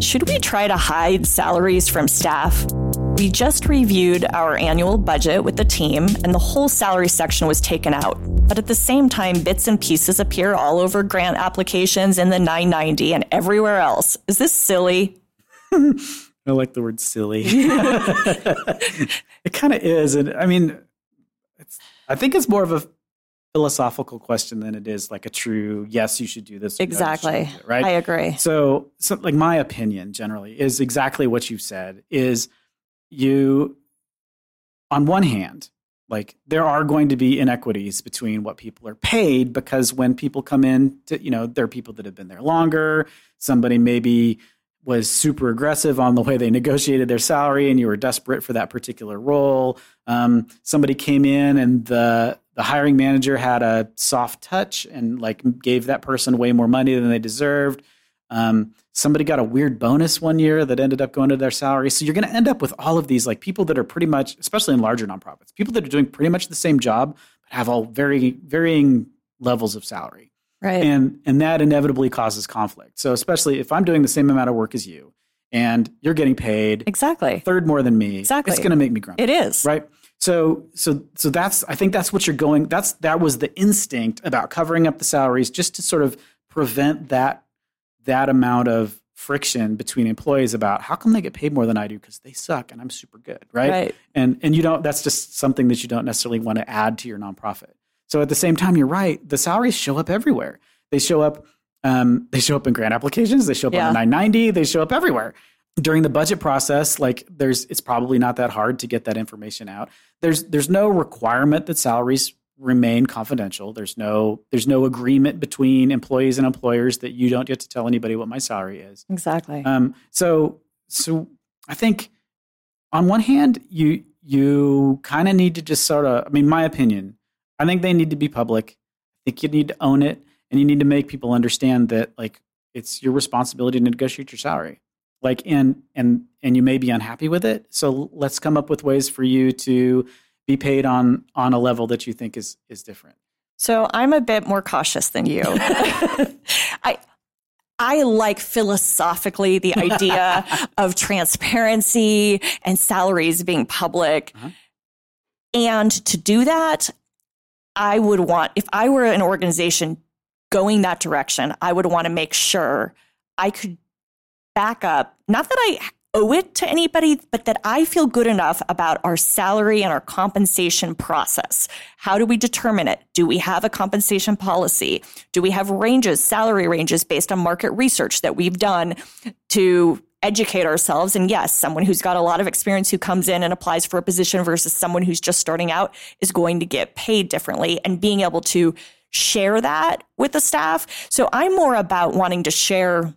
Should we try to hide salaries from staff? We just reviewed our annual budget with the team, and the whole salary section was taken out. But at the same time, bits and pieces appear all over grant applications in the 990 and everywhere else. Is this silly? I like the word silly. it kind of is. And I mean, I think it's more of a philosophical question than it is like a true yes you should do this exactly. it, right? I agree. So, so like my opinion generally is exactly what you said is you on one hand like there are going to be inequities between what people are paid because when people come in to you know there are people that have been there longer. Somebody maybe was super aggressive on the way they negotiated their salary and you were desperate for that particular role um, somebody came in and the the hiring manager had a soft touch and like gave that person way more money than they deserved. Um, somebody got a weird bonus one year that ended up going to their salary. So you're going to end up with all of these like people that are pretty much, especially in larger nonprofits, people that are doing pretty much the same job but have all very varying levels of salary. Right. And and that inevitably causes conflict. So especially if I'm doing the same amount of work as you and you're getting paid exactly third more than me, exactly. it's going to make me grumpy. It is. Right? So so so that's I think that's what you're going that's that was the instinct about covering up the salaries just to sort of prevent that that amount of friction between employees about how come they get paid more than I do because they suck and I'm super good, right? right? And and you don't that's just something that you don't necessarily want to add to your nonprofit. So at the same time, you're right. The salaries show up everywhere. They show up. Um, they show up in grant applications. They show up Yeah. on the 990. They show up everywhere. During the budget process, like there's, it's probably not that hard to get that information out. There's, there's no requirement that salaries remain confidential. There's no, there's no agreement between employees and employers that you don't get to tell anybody what my salary is. Exactly. Um, so, so I think on one hand, you you kind of need to just sort of. I mean, my opinion. I think they need to be public. I think you need to own it, and you need to make people understand that like it's your responsibility to negotiate your salary. Like, and and and you may be unhappy with it. So let's come up with ways for you to be paid on on a level that you think is is different. So I'm a bit more cautious than you. I I like philosophically the idea of transparency and salaries being public. Uh-huh. And to do that, I would want if I were an organization going that direction, I would want to make sure I could back up, not that I owe it to anybody, but that I feel good enough about our salary and our compensation process. How do we determine it? Do we have a compensation policy? Do we have ranges, salary ranges based on market research that we've done to educate ourselves? And yes, someone who's got a lot of experience who comes in and applies for a position versus someone who's just starting out is going to get paid differently and being able to share that with the staff. So I'm more about wanting to share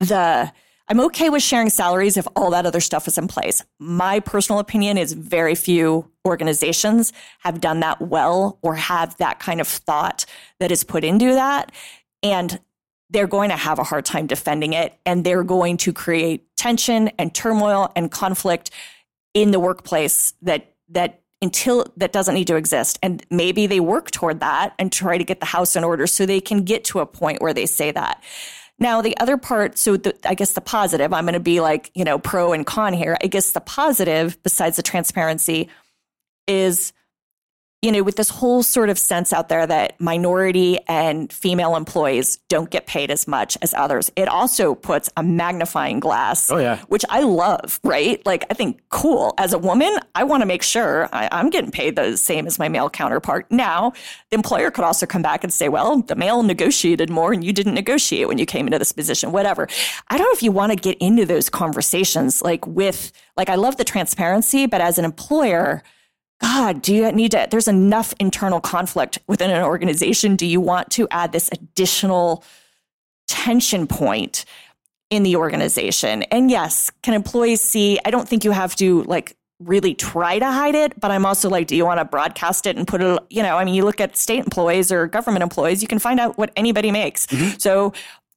the I'm okay with sharing salaries if all that other stuff is in place. My personal opinion is very few organizations have done that well or have that kind of thought that is put into that. And they're going to have a hard time defending it and they're going to create tension and turmoil and conflict in the workplace that that until that doesn't need to exist and maybe they work toward that and try to get the house in order so they can get to a point where they say that now, the other part, so the, I guess the positive, I'm going to be like, you know, pro and con here. I guess the positive, besides the transparency, is, you know, with this whole sort of sense out there that minority and female employees don't get paid as much as others, it also puts a magnifying glass, Oh, yeah. which I love, right? Like, I think cool. As a woman, I want to make sure I, I'm getting paid the same as my male counterpart. Now, the employer could also come back and say, well, the male negotiated more and you didn't negotiate when you came into this position, whatever. I don't know if you want to get into those conversations, like with, like, I love the transparency, but as an employer, God, do you need to? There's enough internal conflict within an organization. Do you want to add this additional tension point in the organization? And yes, can employees see? I don't think you have to like really try to hide it, but I'm also like, do you want to broadcast it and put it, you know, I mean, you look at state employees or government employees, you can find out what anybody makes. So,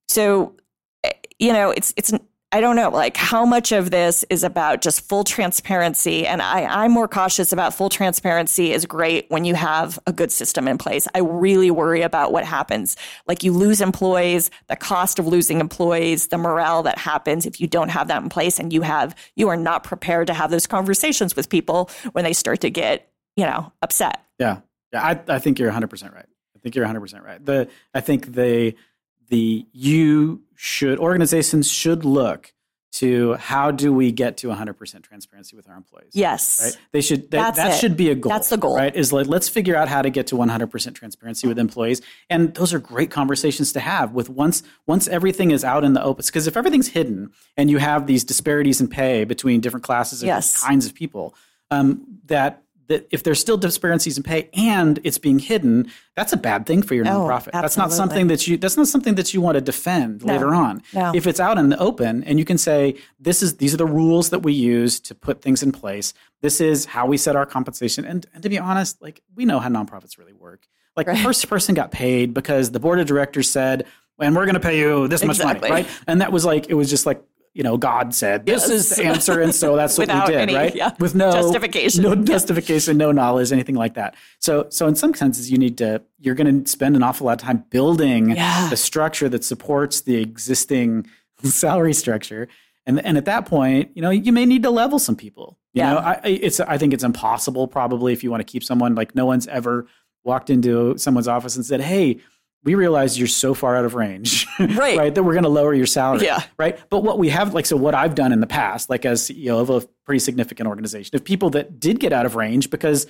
so, eh, you know, it's, it's, I don't know, like how much of this is about just full transparency. And I, I'm more cautious about full transparency is great when you have a good system in place. I really worry about what happens. Like you lose employees, the cost of losing employees, the morale that happens if you don't have that in place and you have, you are not prepared to have those conversations with people when they start to get, you know, upset. Yeah. Yeah. I, I think you're 100% right. I think you're 100% right. The, I think they, the you should organizations should look to how do we get to 100% transparency with our employees yes. right? They should that, that should be a goal that's the goal. right? Is like let's figure out how to get to 100% transparency with employees. And those are great conversations to have with once once everything is out in the open. Because if everything's hidden and you have these disparities in pay between different classes of yes. kinds of people um, that that if there's still disparities in pay and it's being hidden, that's a bad thing for your no, nonprofit. Absolutely. That's not something that you that's not something that you want to defend no, later on. No. If it's out in the open and you can say this is these are the rules that we use to put things in place. This is how we set our compensation. And, and to be honest, like we know how nonprofits really work. Like right. the first person got paid because the board of directors said, and we're going to pay you this much exactly. money, right? And that was like it was just like you know, God said this yes. is the answer, and so that's what we did, any, right? Yeah. With no justification, no justification, no knowledge, anything like that. So, so in some senses, you need to you're going to spend an awful lot of time building yeah. the structure that supports the existing salary structure, and and at that point, you know, you may need to level some people. You yeah. know, I, it's I think it's impossible probably if you want to keep someone like no one's ever walked into someone's office and said, "Hey." We realize you're so far out of range, right? right that we're going to lower your salary, yeah. right? But what we have, like, so what I've done in the past, like as CEO of a pretty significant organization, of people that did get out of range because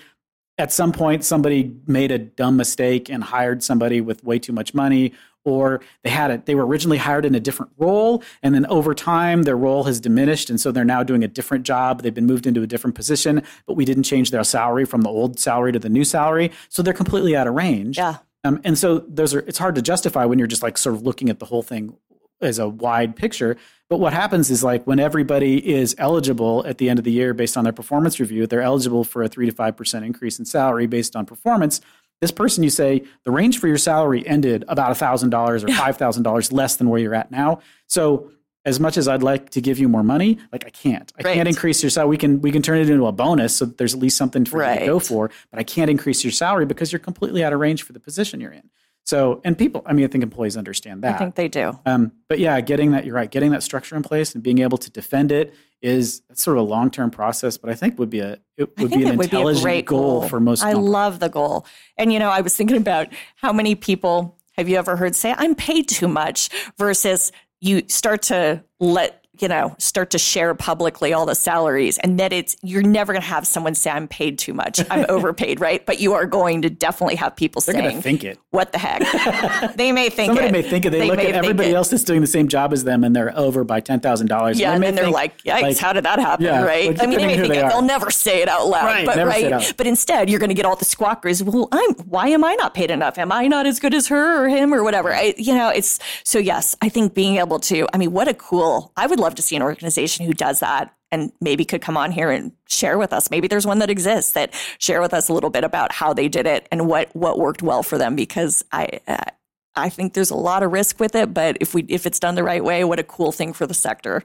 at some point somebody made a dumb mistake and hired somebody with way too much money, or they had it, they were originally hired in a different role, and then over time their role has diminished, and so they're now doing a different job. They've been moved into a different position, but we didn't change their salary from the old salary to the new salary, so they're completely out of range. Yeah. Um, and so those are it's hard to justify when you're just like sort of looking at the whole thing as a wide picture. But what happens is like when everybody is eligible at the end of the year based on their performance review, they're eligible for a three to five percent increase in salary based on performance. This person, you say, the range for your salary ended about thousand dollars or five thousand dollars less than where you're at now. So as much as I'd like to give you more money, like I can't. I right. can't increase your salary. We can we can turn it into a bonus so there's at least something for right. you to go for, but I can't increase your salary because you're completely out of range for the position you're in. So, and people, I mean, I think employees understand that. I think they do. Um, but yeah, getting that, you're right, getting that structure in place and being able to defend it is sort of a long term process, but I think would be a, it would be an would intelligent be goal, goal for most. I love the goal. And, you know, I was thinking about how many people have you ever heard say, I'm paid too much versus you start to let you know, start to share publicly all the salaries and that it's, you're never going to have someone say, I'm paid too much. I'm overpaid, right? But you are going to definitely have people They're saying, think it. What the heck? they may think Somebody it. may think it. They, They look at everybody else that's doing the same job as them and they're over by $10,000. Yeah, and may then they're think, like, yikes, like, how did that happen? Yeah, right. Which, I mean, they may think they it. they'll never say it out loud, Right, but never say it right. out. But instead, you're going to get all the squawkers. Well, I'm. Why am I not paid enough? Am I not as good as her or him or whatever? I, you know, it's so. Yes, I think being able to. I mean, what a cool. I would love to see an organization who does that and maybe could come on here and share with us. Maybe there's one that exists that share with us a little bit about how they did it and what what worked well for them. Because I I think there's a lot of risk with it, but if we if it's done the right way, what a cool thing for the sector.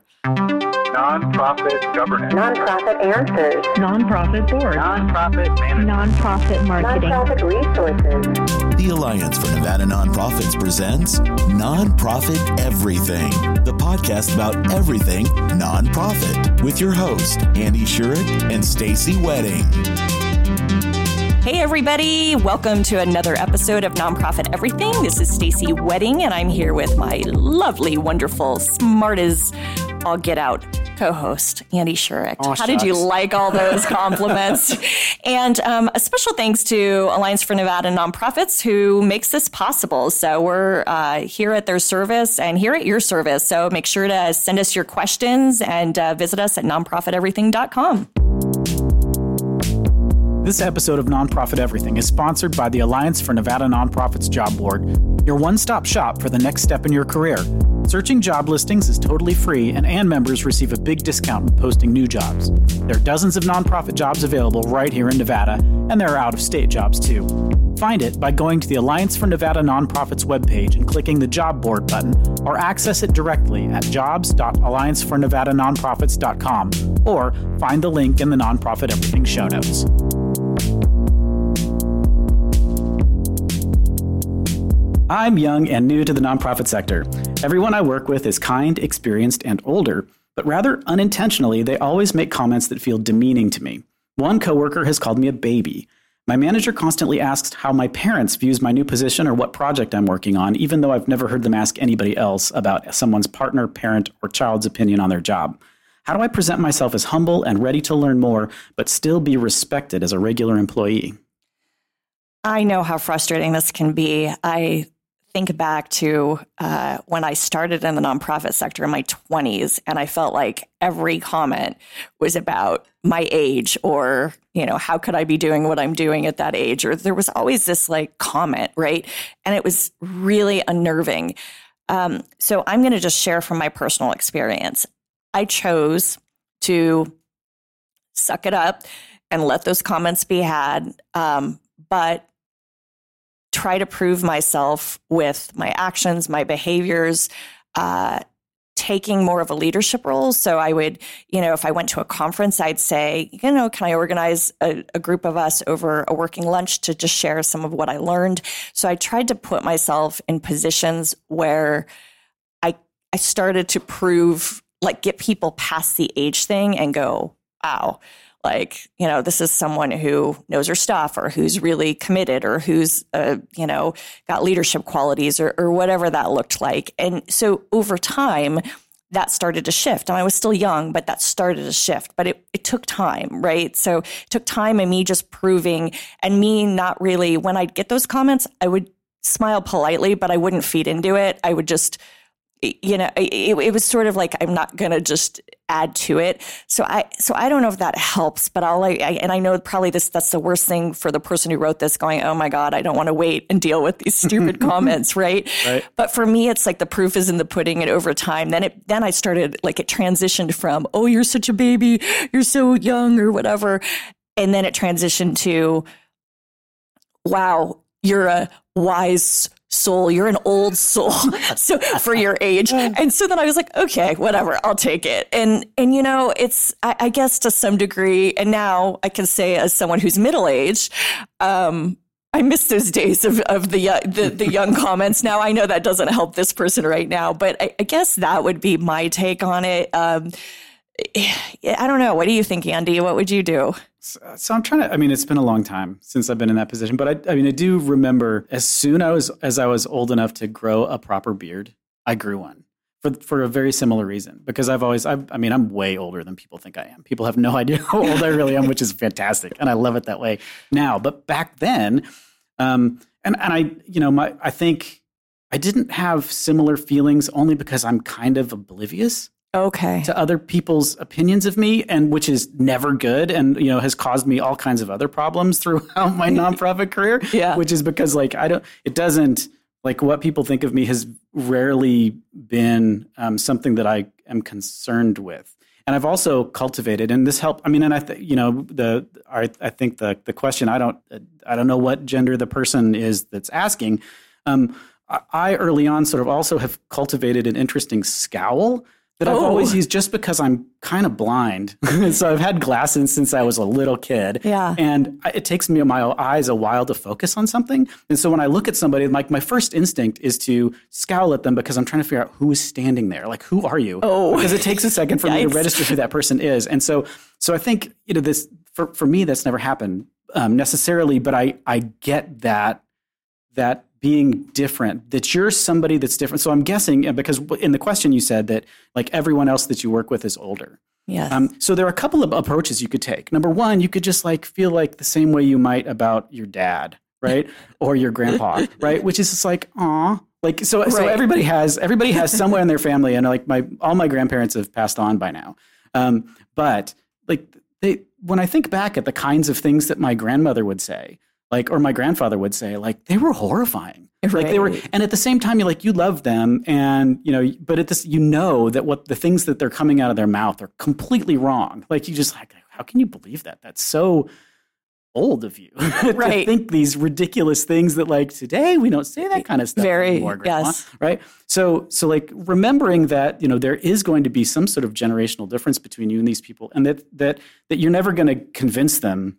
Nonprofit governance. Nonprofit answers. Nonprofit board. Nonprofit management. Nonprofit marketing. Nonprofit resources. The Alliance for Nevada Nonprofits presents Nonprofit Everything, the podcast about everything nonprofit, with your host Andy Shurik and Stacy Wedding. Hey everybody, welcome to another episode of Nonprofit Everything. This is Stacy Wedding and I'm here with my lovely, wonderful, smart as all get out co-host Andy Shurik. Aw, How did you like all those compliments? and um, a special thanks to Alliance for Nevada Nonprofits who makes this possible. So we're uh, here at their service and here at your service. So make sure to send us your questions and uh, visit us at nonprofiteverything.com. This episode of Nonprofit Everything is sponsored by the Alliance for Nevada Nonprofits Job Board, your one stop shop for the next step in your career. Searching job listings is totally free, and ANN members receive a big discount when posting new jobs. There are dozens of nonprofit jobs available right here in Nevada, and there are out of state jobs too. Find it by going to the Alliance for Nevada Nonprofits webpage and clicking the job board button, or access it directly at jobs.alliancefornevadanonprofits.com, or find the link in the Nonprofit Everything show notes. I'm young and new to the nonprofit sector. Everyone I work with is kind, experienced, and older, but rather unintentionally, they always make comments that feel demeaning to me. One coworker has called me a baby. My manager constantly asks how my parents views my new position or what project I'm working on, even though I've never heard them ask anybody else about someone's partner, parent, or child's opinion on their job. How do I present myself as humble and ready to learn more, but still be respected as a regular employee? I know how frustrating this can be. I think back to uh, when I started in the nonprofit sector in my 20s, and I felt like every comment was about my age or, you know, how could I be doing what I'm doing at that age? Or there was always this like comment, right? And it was really unnerving. Um, so I'm going to just share from my personal experience. I chose to suck it up and let those comments be had. Um, but try to prove myself with my actions, my behaviors, uh, taking more of a leadership role. So I would, you know, if I went to a conference, I'd say, you know, can I organize a, a, group of us over a working lunch to just share some of what I learned? So I tried to put myself in positions where I I started to prove like get people past the age thing and go, wow, like you know this is someone who knows her stuff or who's really committed or who's uh, you know got leadership qualities or, or whatever that looked like. And so over time that started to shift. And i was still young but that started to shift. But it, it took time right? So it took time and me just proving and me not really when i'd get those comments i would smile politely but i wouldn't feed into it. I would just you know it, it was sort of like i'm not going to just add to it. So i so i don't know if that helps but i'll like and i know probably this that's the worst thing for the person who wrote this going oh my god i don't want to wait and deal with these stupid comments right? right. But for me it's like the proof is in the pudding and over time then it then i started like it transitioned from oh you're such a baby you're so young or whatever and then it transitioned to wow you're a wise soul. You're an old soul. so for your age. And so then I was like, okay, whatever, I'll take it. And, and, you know, it's, I, I guess to some degree, and now I can say as someone who's middle aged, um, I miss those days of, of the, uh, the, the young comments. Now I know that doesn't help this person right now, but I, I guess that would be my take on it. Um, I don't know. What do you think, Andy? What would you do? So, so, I'm trying to. I mean, it's been a long time since I've been in that position, but I, I mean, I do remember as soon I was as I was old enough to grow a proper beard, I grew one for for a very similar reason. Because I've always, I've, I mean, I'm way older than people think I am. People have no idea how old I really am, which is fantastic, and I love it that way now. But back then, um, and and I, you know, my I think I didn't have similar feelings only because I'm kind of oblivious okay. to other people's opinions of me and which is never good and you know has caused me all kinds of other problems throughout my nonprofit career yeah. which is because like i don't it doesn't like what people think of me has rarely been um, something that i am concerned with. And i've also cultivated and this helped i mean and i th- you know the I, I think the the question i don't i don't know what gender the person is that's asking. Um, I early on sort of also have cultivated an interesting scowl that I've always oh. used just because I'm kind of blind. so I've had glasses since I was a little kid. Yeah. And it takes me my eyes a while to focus on something. And so when I look at somebody, like my first instinct is to scowl at them because I'm trying to figure out who is standing there. Like, who are you? Oh. Because it takes a second for me to register who that person is. And so, so I think, you know, this, for, for me, that's never happened um, necessarily, but I, I get that, that being different that you're somebody that's different so i'm guessing because in the question you said that like everyone else that you work with is older Yes. Um, so there are a couple of approaches you could take. Number one, you could just like feel like the same way you might about your dad, right, or your grandpa, right, which is just like, aw, like so. Right. So everybody has everybody has somewhere in their family, and like my all my grandparents have passed on by now. Um, but like they, when I think back at the kinds of things that my grandmother would say, like or my grandfather would say like they were horrifying right. like they were and at the same time you like you love them and you know but at this you know that what the things that they're coming out of their mouth are completely wrong like you just like how can you believe that that's so old of you to Right. think these ridiculous things that like today we don't say that kind of stuff Very, anymore, Grandma, yes. right? So so like remembering that you know there is going to be some sort of generational difference between you and these people, and that that that you're never going to convince them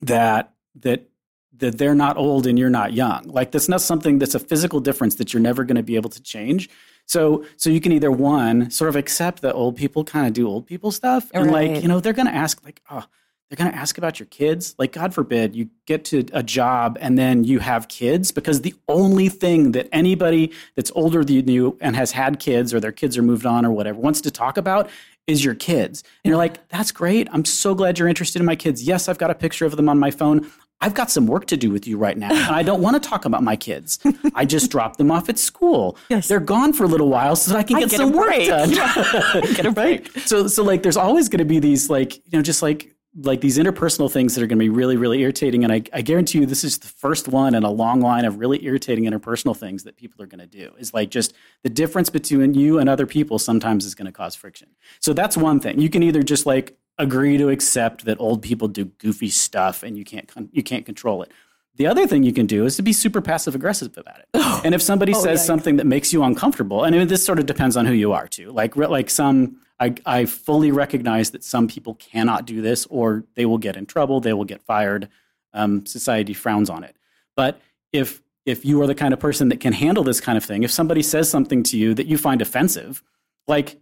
that that that they're not old and you're not young. Like that's not something that's a physical difference that you're never going to be able to change. So so you can either one sort of accept that old people kind of do old people stuff, and Right. like you know they're going to ask like oh they're going to ask about your kids. Like God forbid you get to a job and then you have kids because the only thing that anybody that's older than you and has had kids or their kids are moved on or whatever wants to talk about is your kids. And you're like, that's great. I'm so glad you're interested in my kids. Yes, I've got a picture of them on my phone. I've got some work to do with you right now, and I don't want to talk about my kids. I just dropped them off at school. Yes. They're gone for a little while so that I can I get, get some work break. done. Get a right? So, so like, there's always going to be these, like, you know, just like, like these interpersonal things that are going to be really, really irritating. And I, I guarantee you, this is the first one in a long line of really irritating interpersonal things that people are going to do. Is like just the difference between you and other people sometimes is going to cause friction. So that's one thing. You can either just like agree to accept that old people do goofy stuff and you can't con- you can't control it. The other thing you can do is to be super passive aggressive about it. and if somebody says yikes. something that makes you uncomfortable, and I mean, this sort of depends on who you are too. Like like some, I, I fully recognize that some people cannot do this, or they will get in trouble, they will get fired. Um, society frowns on it. But if if you are the kind of person that can handle this kind of thing, if somebody says something to you that you find offensive, like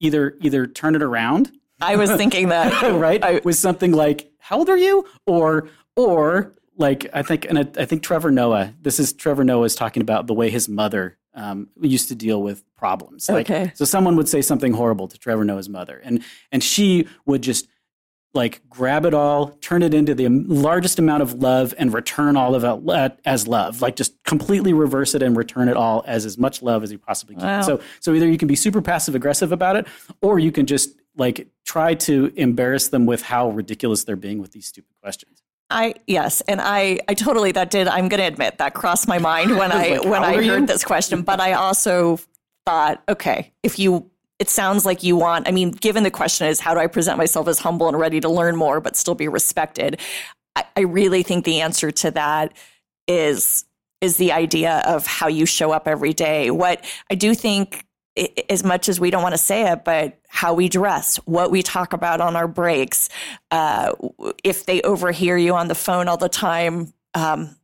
either either turn it around I was thinking that. right? I- with something like, "How old are you?" or or like I think, and I, I think Trevor Noah. This is Trevor Noah is talking about the way his mother um, used to deal with problems. Like, Okay. so someone would say something horrible to Trevor Noah's mother, and and she would just like grab it all, turn it into the largest amount of love, and return all of it as love. Like just completely reverse it and return it all as as much love as you possibly can. Wow. So so either you can be super passive aggressive about it, or you can just like try to embarrass them with how ridiculous they're being with these stupid questions. I yes, and I I totally that did. I'm going to admit that crossed my mind when I Like, when I heard you? this question. But I also thought, okay, if you, it sounds like you want. I mean, given the question is how do I present myself as humble and ready to learn more, but still be respected? I, I really think the answer to that is is the idea of how you show up every day. What I do think. As much as we don't want to say it, but how we dress, what we talk about on our breaks, uh, if they overhear you on the phone all the time, um,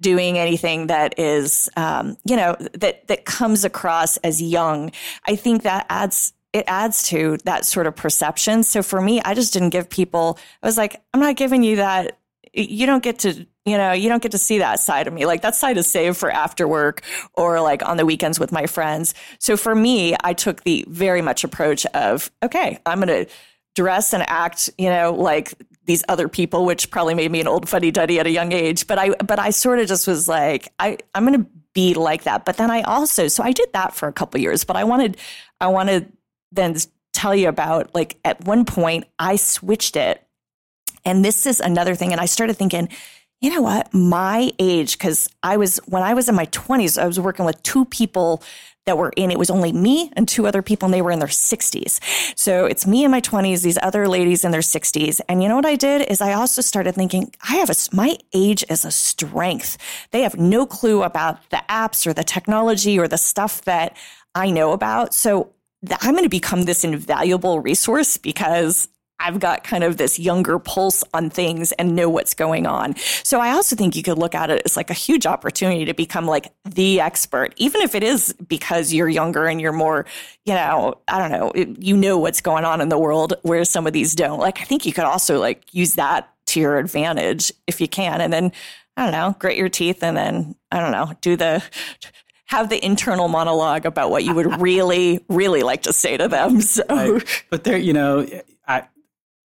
doing anything that is, um, you know, that that comes across as young, I think that adds it adds to that sort of perception. So for me, I just didn't give people. I was like, I'm not giving you that. You don't get to, you know, you don't get to see that side of me. Like that side is saved for after work or like on the weekends with my friends. So for me, I took the very much approach of, okay, I'm going to dress and act, you know, like these other people, which probably made me an old fuddy duddy at a young age. But I, but I sort of just was like, I, I'm going to be like that. But then I also, so I did that for a couple years. But I wanted, I wanted then tell you about like at one point I switched it, and this is another thing. And I started thinking. You know what? My age, because I was, when I was in my 20s, I was working with two people that were in. It was only me and two other people, and they were in their 60s. So it's me in my 20s, these other ladies in their 60s. And you know what I did is I also started thinking, I have a my age is a strength. They have no clue about the apps or the technology or the stuff that I know about. So I'm going to become this invaluable resource because I've got kind of this younger pulse on things and know what's going on. So I also think you could look at it as like a huge opportunity to become like the expert, even if it is because you're younger and you're more, you know, I don't know, you know what's going on in the world where some of these don't. Like, I think you could also like use that to your advantage if you can. And then, I don't know, grit your teeth and then, I don't know, do the, have the internal monologue about what you would really, really like to say to them. So, Right. But there, you know,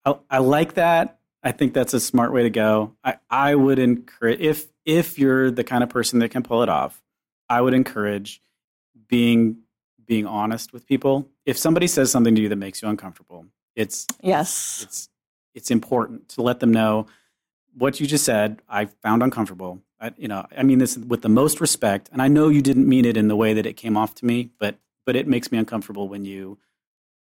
I, I like that. I think that's a smart way to go. I, I would encourage if if you're the kind of person that can pull it off, I would encourage being being honest with people. If somebody says something to you that makes you uncomfortable, it's yes. it's it's important to let them know what you just said. I found uncomfortable. I, you know, I mean this with the most respect, and I know you didn't mean it in the way that it came off to me, but but it makes me uncomfortable when you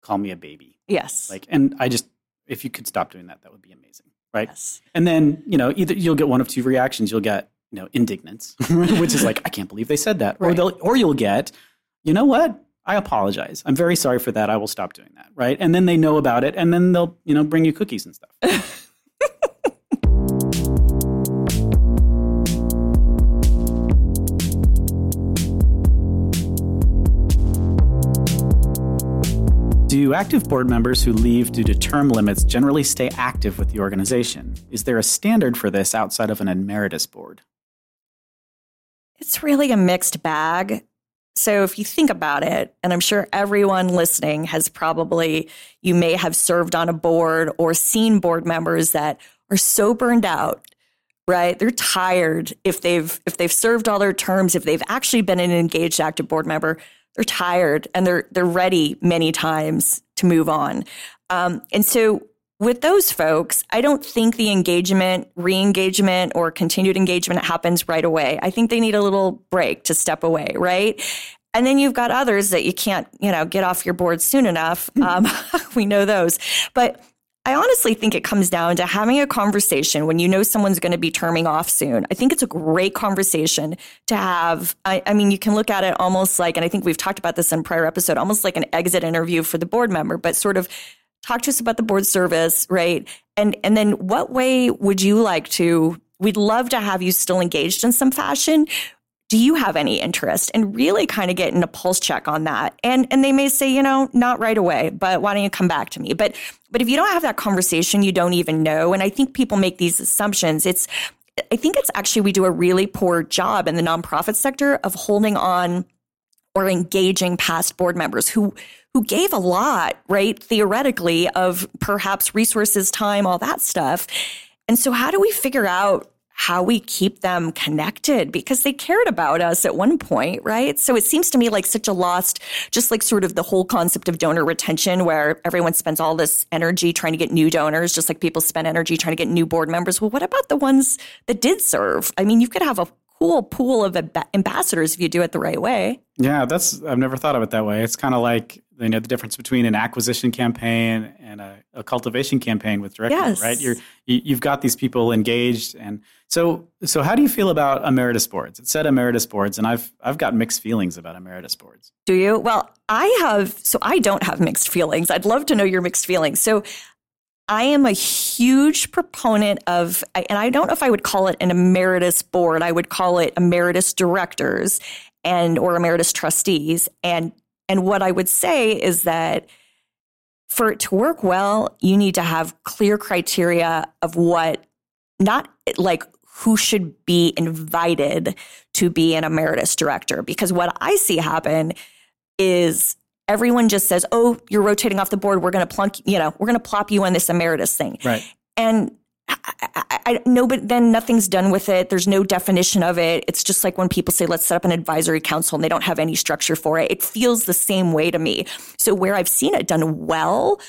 call me a baby. Yes. Like, and I just if you could stop doing that, that would be amazing. right? Yes. And then, you know, either you'll get one of two reactions. You'll get, you know, indignance, which is like, I can't believe they said that. Or they'll or you'll get, you know what? I apologize. I'm very sorry for that. I will stop doing that. Right. And then they know about it and then they'll, you know, bring you cookies and stuff. Do active board members who leave due to term limits generally stay active with the organization? Is there a standard for this outside of an emeritus board? It's really a mixed bag. So if you think about it, and I'm sure everyone listening has probably, you may have served on a board or seen board members that are so burned out, right? They're tired if they've if they've served all their terms, if they've actually been an engaged active board member, they're tired and they're they're ready many times to move on. Um, and so with those folks, I don't think the engagement, re-engagement, or continued engagement happens right away. I think they need a little break to step away, right? And then you've got others that you can't, you know, get off your board soon enough. Um, we know those, but I honestly think it comes down to having a conversation when you know someone's going to be terming off soon. I think it's a great conversation to have. I, I mean, you can look at it almost like, and I think we've talked about this in prior episode, almost like an exit interview for the board member, but sort of talk to us about the board service, right? And and then what way would you like to? We'd love to have you still engaged in some fashion. Do you have any interest? And really kind of getting a pulse check on that. And and they may say, you know, not right away, but why don't you come back to me? But but if you don't have that conversation, you don't even know. And I think people make these assumptions. It's I think it's actually we do a really poor job in the nonprofit sector of holding on or engaging past board members who who gave a lot, right? Theoretically, of perhaps resources, time, all that stuff. And so, how do we figure out how we keep them connected? Because they cared about us at one point, right? So, it seems to me like such a lost, just like sort of the whole concept of donor retention, where everyone spends all this energy trying to get new donors, just like people spend energy trying to get new board members. Well, what about the ones that did serve? I mean, you could have a cool pool of amb- ambassadors if you do it the right way. Yeah, that's I've never thought of it that way. It's kind of like you know the difference between an acquisition campaign and a, a cultivation campaign with direct Yes. right? You're you, you've got these people engaged, and so so how do you feel about emeritus boards? It said emeritus boards, and I've I've got mixed feelings about emeritus boards. Do you? Well, I have, so I don't have mixed feelings. I'd love to know your mixed feelings. So I am a huge proponent of, and I don't know if I would call it an emeritus board. I would call it emeritus directors and, or emeritus trustees. And, and what I would say is that for it to work well, you need to have clear criteria of what, not like who should be invited to be an emeritus director. Because what I see happen is everyone just says, "Oh, you're rotating off the board. We're going to plunk, you know, we're going to plop you on this emeritus thing." Right. And I, I, I no, but then nothing's done with it. There's no definition of it. It's just like when people say, "Let's set up an advisory council," and they don't have any structure for it. It feels the same way to me. So where I've seen it done well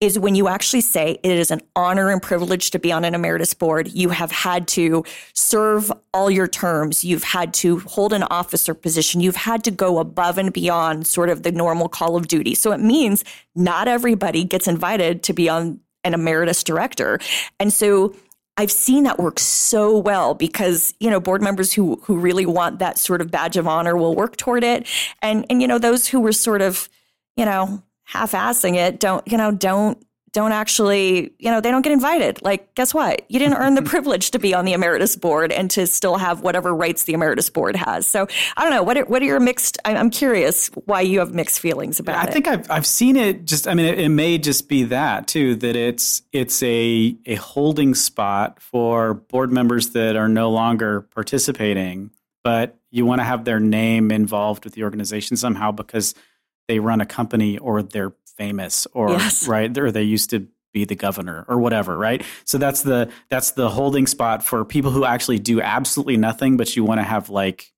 is when you actually say it is an honor and privilege to be on an emeritus board. You have had to serve all your terms. You've had to hold an officer position. You've had to go above and beyond sort of the normal call of duty. So it means not everybody gets invited to be on an emeritus director. And so I've seen that work so well because, you know, board members who who really want that sort of badge of honor will work toward it. And and you know, those who were sort of, you know, half-assing it don't you know don't don't actually you know they don't get invited like guess what you didn't earn the privilege to be on the emeritus board and to still have whatever rights the emeritus board has so i don't know what are, what are your mixed i'm curious why you have mixed feelings about I it i think I've I've seen it. Just I mean, it, it may just be that too. That it's it's a a holding spot for board members that are no longer participating, but you want to have their name involved with the organization somehow because they run a company or they're famous or Yes. right or they used to be the governor or whatever right so that's the that's the holding spot for people who actually do absolutely nothing but you want to have like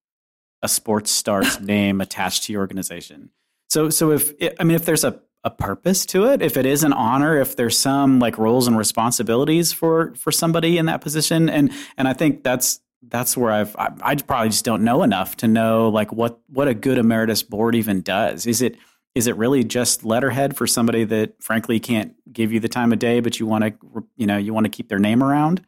a sports star's name attached to your organization so so if i mean if there's a a purpose to it if it is an honor if there's some like roles and responsibilities for for somebody in that position and and i think that's that's where i've i, I probably just don't know enough to know like what what a good emeritus board even does is it is it really just letterhead for somebody that frankly can't give you the time of day, but you want to, you know, you want to keep their name around?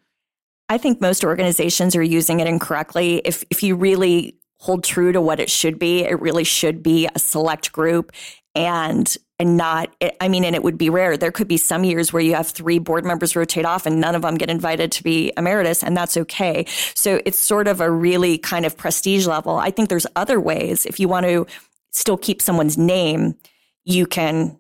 I think most organizations are using it incorrectly. If if you really hold true to what it should be, it really should be a select group and and not i mean and it would be rare. There could be some years where you have three board members rotate off and none of them get invited to be emeritus and that's okay. So it's sort of a really kind of prestige level. I think there's other ways. If you want to still keep someone's name you can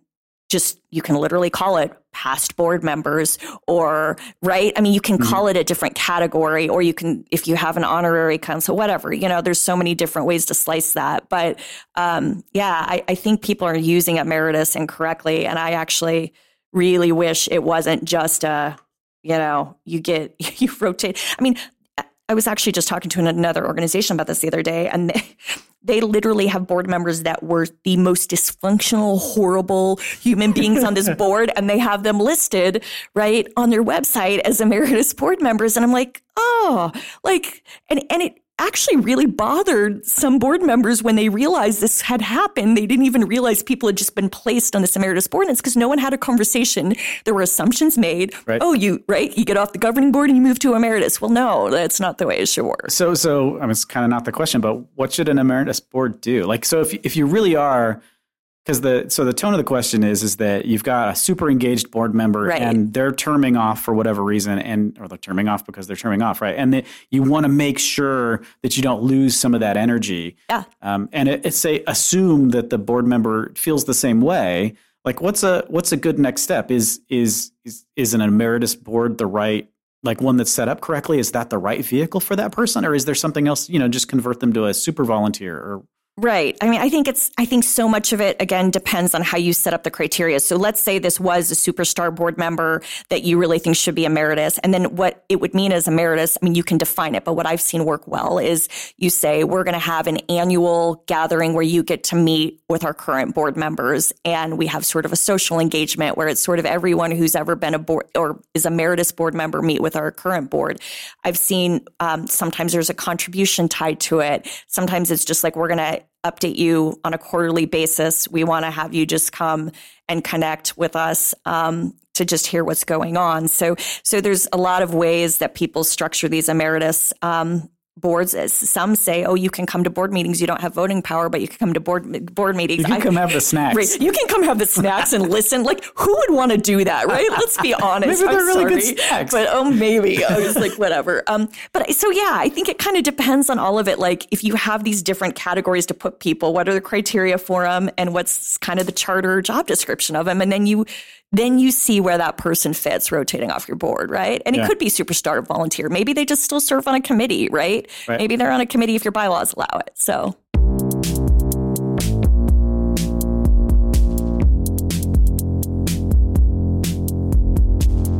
just you can literally call it past board members or right? I mean you can mm-hmm. call it a different category or you can if you have an honorary council whatever you know there's so many different ways to slice that. But um, yeah I, I think people are using emeritus incorrectly. And i actually really wish it wasn't just a you know you get you rotate. I mean I was actually just talking to another organization about this the other day, and they, they literally have board members that were the most dysfunctional, horrible human beings on this board, and they have them listed right on their website as emeritus board members. And I'm like, oh, like, and and it actually really bothered some board members when they realized this had happened. They didn't even realize people had just been placed on this emeritus board. And it's because no one had a conversation. There were assumptions made. Right. Oh, you right? You get off the governing board and you move to emeritus. Well, no, that's not the way it should work. So, so I mean, it's kind of not the question, but what should an emeritus board do? Like, so if if you really are because the so the tone of the question is is that you've got a super engaged board member right. and they're terming off for whatever reason and or they're terming off because they're terming off right? And that you want to make sure that you don't lose some of that energy. Yeah. Um, and it, it's say assume that the board member feels the same way. Like what's a what's a good next step? Is is is, is an emeritus board the right like one that's set up correctly? Is that the right vehicle for that person? Or is there something else you know just convert them to a super volunteer or Right. I mean, I think it's, I think so much of it, again, depends on how you set up the criteria. So let's say this was a superstar board member that you really think should be emeritus. And then what it would mean as emeritus, I mean, you can define it, but what I've seen work well is you say, we're going to have an annual gathering where you get to meet with our current board members. And we have sort of a social engagement where it's sort of everyone who's ever been a board or is emeritus board member meet with our current board. I've seen um, sometimes there's a contribution tied to it. Sometimes it's just like, we're going to update you on a quarterly basis. We want to have you just come and connect with us um, to just hear what's going on. So, so there's a lot of ways that people structure these emeritus um, boards some say oh you can come to board meetings you don't have voting power but you can come to board board meetings. You can I, come have the snacks. Right, you can come have the snacks and listen. Like who would want to do that right? Let's be honest. Maybe they're I'm really sorry, good snacks. But oh maybe. I was like whatever. Um but so yeah I think it kind of depends on all of it. Like if you have these different categories to put people what are the criteria for them and what's kind of the charter job description of them and then you then you see where that person fits rotating off your board, right? And yeah. it could be superstar volunteer. Maybe they just still serve on a committee, right? right? Maybe they're on a committee if your bylaws allow it. So.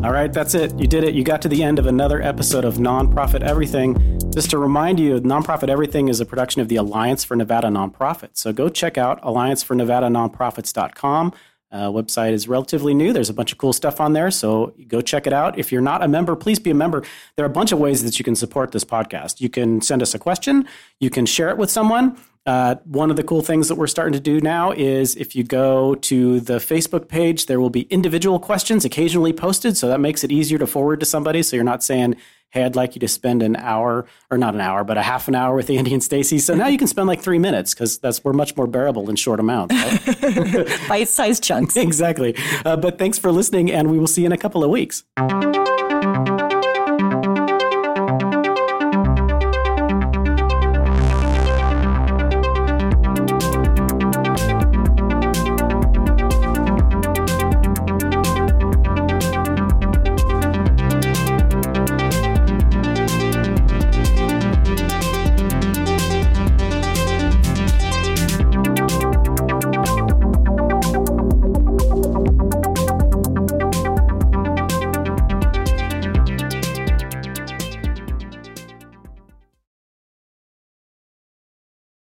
All right, that's it. You did it. You got to the end of another episode of Nonprofit Everything. Just to remind you, Nonprofit Everything is a production of the Alliance for Nevada Nonprofits. So go check out alliancefornevadanonprofits.com. Uh, website is relatively new. There's a bunch of cool stuff on there, so go check it out. If you're not a member, please be a member. There are a bunch of ways that you can support this podcast. You can send us a question, you can share it with someone. Uh, one of the cool things that we're starting to do now is if you go to the Facebook page, there will be individual questions occasionally posted. So that makes it easier to forward to somebody. So you're not saying, hey, I'd like you to spend an hour, or not an hour, but a half an hour with Andy and Stacy. So now you can spend like three minutes because that's we're much more bearable in short amounts. Right? Bite-sized chunks. exactly. Uh, but thanks for listening, and we will see you in a couple of weeks.